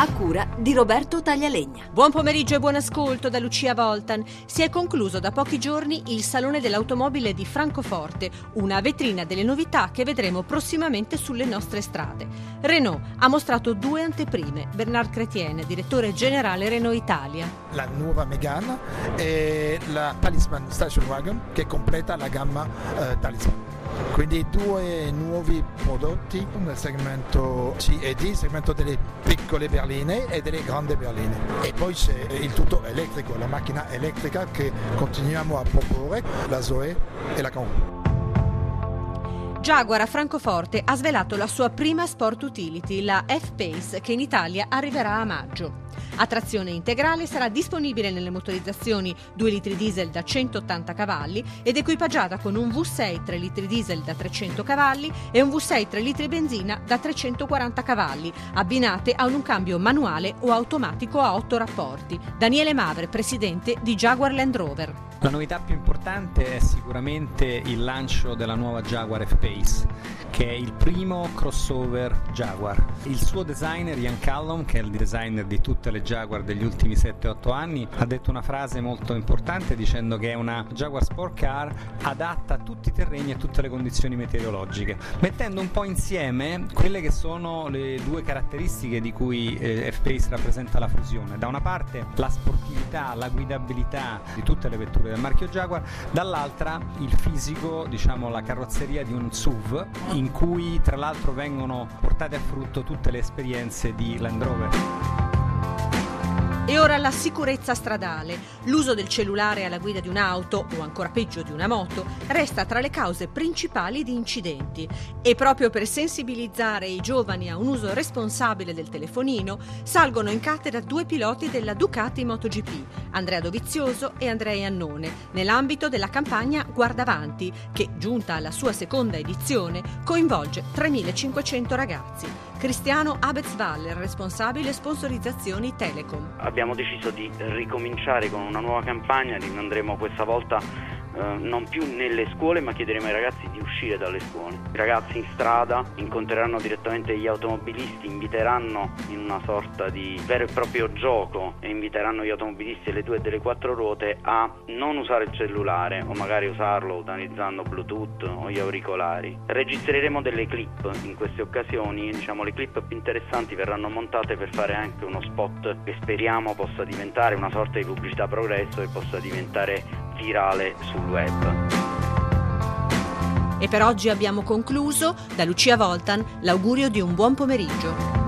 a cura di Roberto Taglialegna. Buon pomeriggio e buon ascolto da Lucia Voltan. Si è concluso da pochi giorni il Salone dell'Automobile di Francoforte, una vetrina delle novità che vedremo prossimamente sulle nostre strade. Renault ha mostrato due anteprime. Bernard Chrétien, direttore generale Renault Italia. La nuova Megane e la Talisman Station Wagon che completa la gamma eh, Talisman. Quindi due nuovi prodotti nel segmento C e D, segmento delle piccole berline e delle grandi berline. E poi c'è il tutto elettrico, la macchina elettrica che continuiamo a proporre, la Zoe e la Kangoo. Jaguar a Francoforte ha svelato la sua prima sport utility, la F-Pace, che in Italia arriverà a maggio. A trazione integrale sarà disponibile nelle motorizzazioni 2 litri diesel da 180 cavalli ed equipaggiata con un V6 3 litri diesel da 300 cavalli e un V6 3 litri benzina da 340 cavalli, abbinate a un cambio manuale o automatico a 8 rapporti. Daniele Mavre, presidente di Jaguar Land Rover. La novità più importante è sicuramente il lancio della nuova Jaguar F-Pace, che è il primo crossover Jaguar. Il suo designer Ian Callum, che è il designer di tutte le Jaguar degli ultimi 7-8 anni, ha detto una frase molto importante dicendo che è una Jaguar Sport Car adatta a tutti i terreni e a tutte le condizioni meteorologiche, mettendo un po' insieme quelle che sono le due caratteristiche di cui eh, F-Pace rappresenta la fusione. Da una parte la sportività, la guidabilità di tutte le vetture del marchio Jaguar, dall'altra il fisico, diciamo la carrozzeria di un SUV in cui tra l'altro vengono portate a frutto tutte le esperienze di Land Rover. E ora la sicurezza stradale. L'uso del cellulare alla guida di un'auto, o ancora peggio di una moto, resta tra le cause principali di incidenti. E proprio per sensibilizzare i giovani a un uso responsabile del telefonino, salgono in cattedra due piloti della Ducati MotoGP, Andrea Dovizioso e Andrea Iannone, nell'ambito della campagna Guardavanti, che, giunta alla sua seconda edizione, coinvolge 3.500 ragazzi. Cristiano Abezvaller, responsabile sponsorizzazioni Telecom. Abbiamo deciso di ricominciare con una nuova campagna, andremo questa volta eh, non più nelle scuole ma chiederemo ai ragazzi di uscire dalle scuole. I ragazzi in strada incontreranno direttamente gli automobilisti, inviteranno in una sorta di vero e proprio gioco e inviteranno gli automobilisti delle due e delle quattro ruote a non usare il cellulare o magari usarlo utilizzando Bluetooth o gli auricolari. Registreremo delle clip in queste occasioni, diciamo le clip più interessanti verranno montate per fare anche uno spot che speriamo possa diventare una sorta di pubblicità progresso e possa diventare virale sul web. E per oggi abbiamo concluso. Da Lucia Voltan l'augurio di un buon pomeriggio.